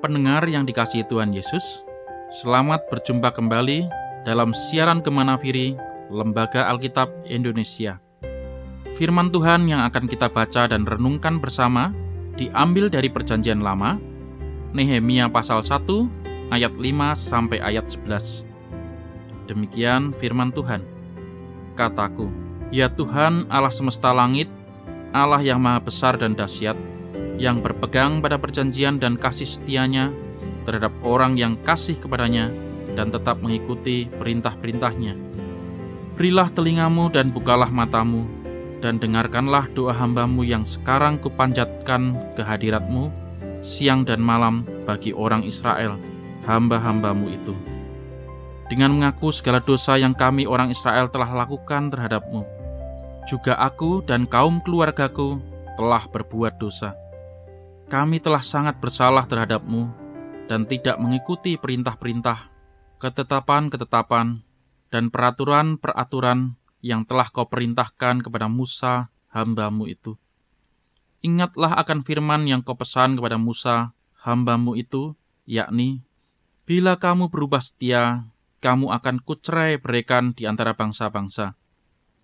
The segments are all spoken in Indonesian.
Pendengar yang dikasihi Tuhan Yesus, selamat berjumpa kembali dalam siaran Kemanafiri Lembaga Alkitab Indonesia. Firman Tuhan yang akan kita baca dan renungkan bersama diambil dari Perjanjian Lama, Nehemia pasal 1 ayat 5 sampai ayat 11. Demikian firman Tuhan. Kataku, ya Tuhan Allah semesta langit, Allah yang maha besar dan dahsyat, yang berpegang pada perjanjian dan kasih setianya terhadap orang yang kasih kepadanya dan tetap mengikuti perintah-perintahnya. Berilah telingamu dan bukalah matamu, dan dengarkanlah doa hambamu yang sekarang kupanjatkan ke hadiratmu siang dan malam bagi orang Israel, hamba-hambamu itu. Dengan mengaku segala dosa yang kami orang Israel telah lakukan terhadapmu, juga aku dan kaum keluargaku telah berbuat dosa kami telah sangat bersalah terhadapmu dan tidak mengikuti perintah-perintah, ketetapan-ketetapan, dan peraturan-peraturan yang telah kau perintahkan kepada Musa, hambamu itu. Ingatlah akan firman yang kau pesan kepada Musa, hambamu itu, yakni, Bila kamu berubah setia, kamu akan kucerai berikan di antara bangsa-bangsa.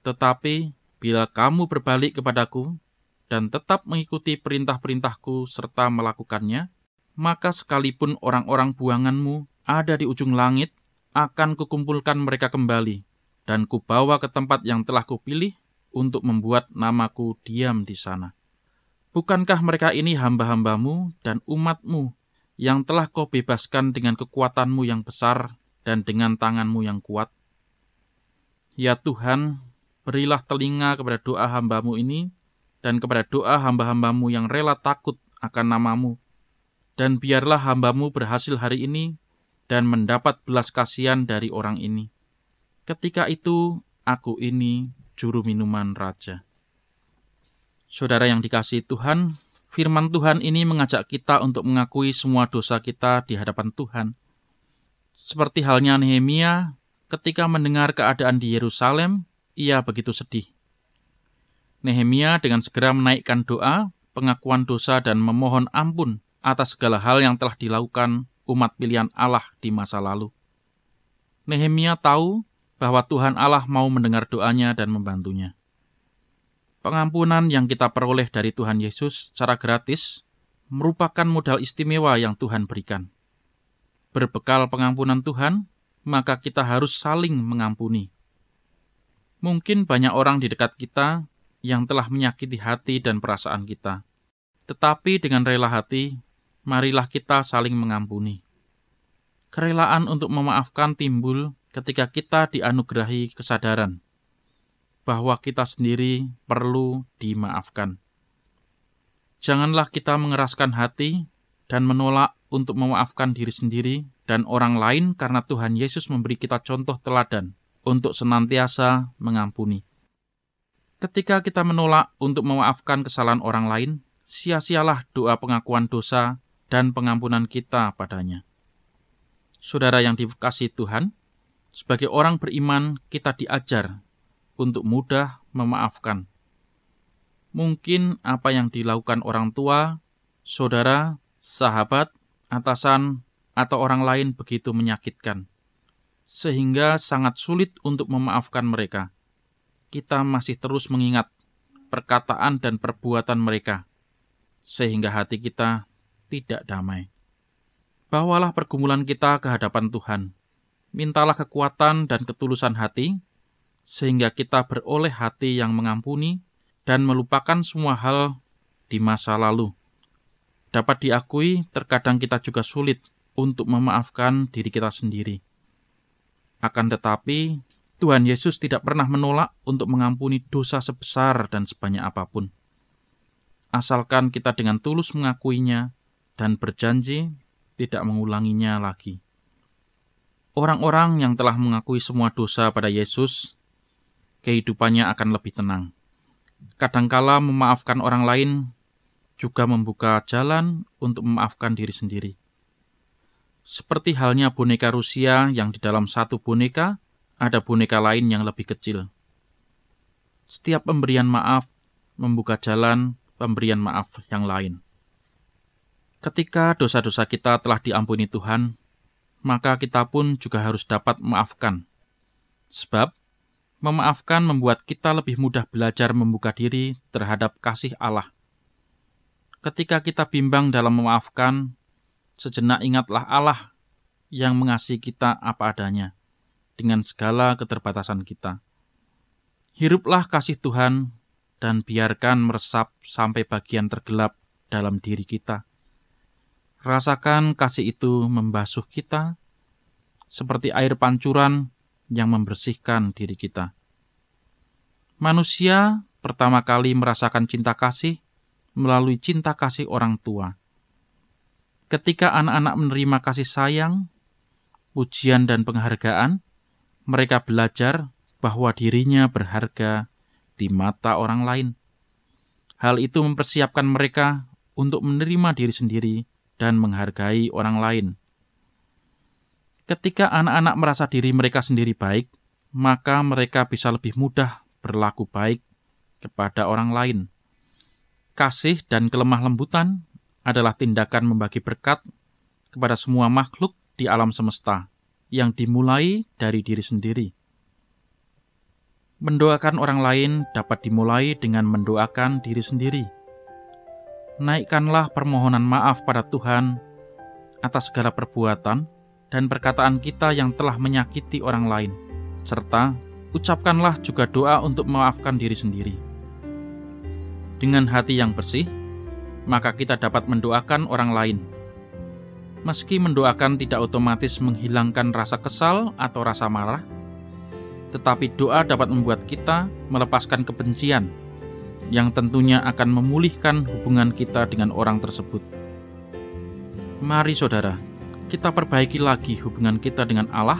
Tetapi, bila kamu berbalik kepadaku dan tetap mengikuti perintah-perintahku serta melakukannya, maka sekalipun orang-orang buanganmu ada di ujung langit, akan kukumpulkan mereka kembali, dan kubawa ke tempat yang telah kupilih untuk membuat namaku diam di sana. Bukankah mereka ini hamba-hambamu dan umatmu yang telah kau bebaskan dengan kekuatanmu yang besar dan dengan tanganmu yang kuat? Ya Tuhan, berilah telinga kepada doa hambamu ini, dan kepada doa hamba-hambamu yang rela takut akan namamu. Dan biarlah hambamu berhasil hari ini dan mendapat belas kasihan dari orang ini. Ketika itu, aku ini juru minuman raja. Saudara yang dikasih Tuhan, firman Tuhan ini mengajak kita untuk mengakui semua dosa kita di hadapan Tuhan. Seperti halnya Nehemia, ketika mendengar keadaan di Yerusalem, ia begitu sedih. Nehemia dengan segera menaikkan doa, pengakuan dosa dan memohon ampun atas segala hal yang telah dilakukan umat pilihan Allah di masa lalu. Nehemia tahu bahwa Tuhan Allah mau mendengar doanya dan membantunya. Pengampunan yang kita peroleh dari Tuhan Yesus secara gratis merupakan modal istimewa yang Tuhan berikan. Berbekal pengampunan Tuhan, maka kita harus saling mengampuni. Mungkin banyak orang di dekat kita yang telah menyakiti hati dan perasaan kita. Tetapi dengan rela hati, marilah kita saling mengampuni. Kerelaan untuk memaafkan timbul ketika kita dianugerahi kesadaran bahwa kita sendiri perlu dimaafkan. Janganlah kita mengeraskan hati dan menolak untuk memaafkan diri sendiri dan orang lain karena Tuhan Yesus memberi kita contoh teladan untuk senantiasa mengampuni. Ketika kita menolak untuk memaafkan kesalahan orang lain, sia-sialah doa pengakuan dosa dan pengampunan kita padanya. Saudara yang dikasih Tuhan, sebagai orang beriman kita diajar untuk mudah memaafkan. Mungkin apa yang dilakukan orang tua, saudara, sahabat, atasan, atau orang lain begitu menyakitkan, sehingga sangat sulit untuk memaafkan mereka kita masih terus mengingat perkataan dan perbuatan mereka, sehingga hati kita tidak damai. Bawalah pergumulan kita ke hadapan Tuhan. Mintalah kekuatan dan ketulusan hati, sehingga kita beroleh hati yang mengampuni dan melupakan semua hal di masa lalu. Dapat diakui, terkadang kita juga sulit untuk memaafkan diri kita sendiri. Akan tetapi, Tuhan Yesus tidak pernah menolak untuk mengampuni dosa sebesar dan sebanyak apa pun. Asalkan kita dengan tulus mengakuinya dan berjanji tidak mengulanginya lagi. Orang-orang yang telah mengakui semua dosa pada Yesus, kehidupannya akan lebih tenang. Kadangkala memaafkan orang lain juga membuka jalan untuk memaafkan diri sendiri. Seperti halnya boneka Rusia yang di dalam satu boneka ada boneka lain yang lebih kecil. Setiap pemberian maaf membuka jalan pemberian maaf yang lain. Ketika dosa-dosa kita telah diampuni Tuhan, maka kita pun juga harus dapat memaafkan. Sebab, memaafkan membuat kita lebih mudah belajar membuka diri terhadap kasih Allah. Ketika kita bimbang dalam memaafkan, sejenak ingatlah Allah yang mengasihi kita apa adanya, dengan segala keterbatasan kita. Hiruplah kasih Tuhan dan biarkan meresap sampai bagian tergelap dalam diri kita Rasakan kasih itu membasuh kita seperti air pancuran yang membersihkan diri kita. Manusia pertama kali merasakan cinta kasih melalui cinta kasih orang tua. Ketika anak-anak menerima kasih sayang, pujian, dan penghargaan, mereka belajar bahwa dirinya berharga di mata orang lain. Hal itu mempersiapkan mereka untuk menerima diri sendiri dan menghargai orang lain. Ketika anak-anak merasa diri mereka sendiri baik, maka mereka bisa lebih mudah berlaku baik kepada orang lain. Kasih dan kelemah lembutan adalah tindakan membagi berkat kepada semua makhluk di alam semesta yang dimulai dari diri sendiri. Mendoakan orang lain dapat dimulai dengan mendoakan diri sendiri naikkanlah permohonan maaf pada Tuhan atas segala perbuatan dan perkataan kita yang telah menyakiti orang lain, serta ucapkanlah juga doa untuk memaafkan diri sendiri. Dengan hati yang bersih, maka kita dapat mendoakan orang lain. Meski mendoakan tidak otomatis menghilangkan rasa kesal atau rasa marah, tetapi doa dapat membuat kita melepaskan kebencian yang tentunya akan memulihkan hubungan kita dengan orang tersebut. Mari saudara, kita perbaiki lagi hubungan kita dengan Allah.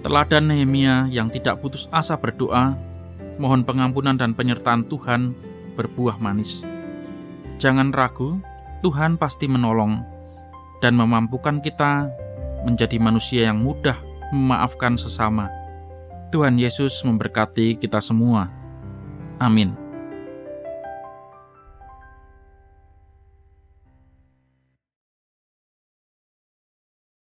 Teladan Nehemia yang tidak putus asa berdoa, mohon pengampunan dan penyertaan Tuhan berbuah manis. Jangan ragu, Tuhan pasti menolong dan memampukan kita menjadi manusia yang mudah memaafkan sesama. Tuhan Yesus memberkati kita semua. Amin.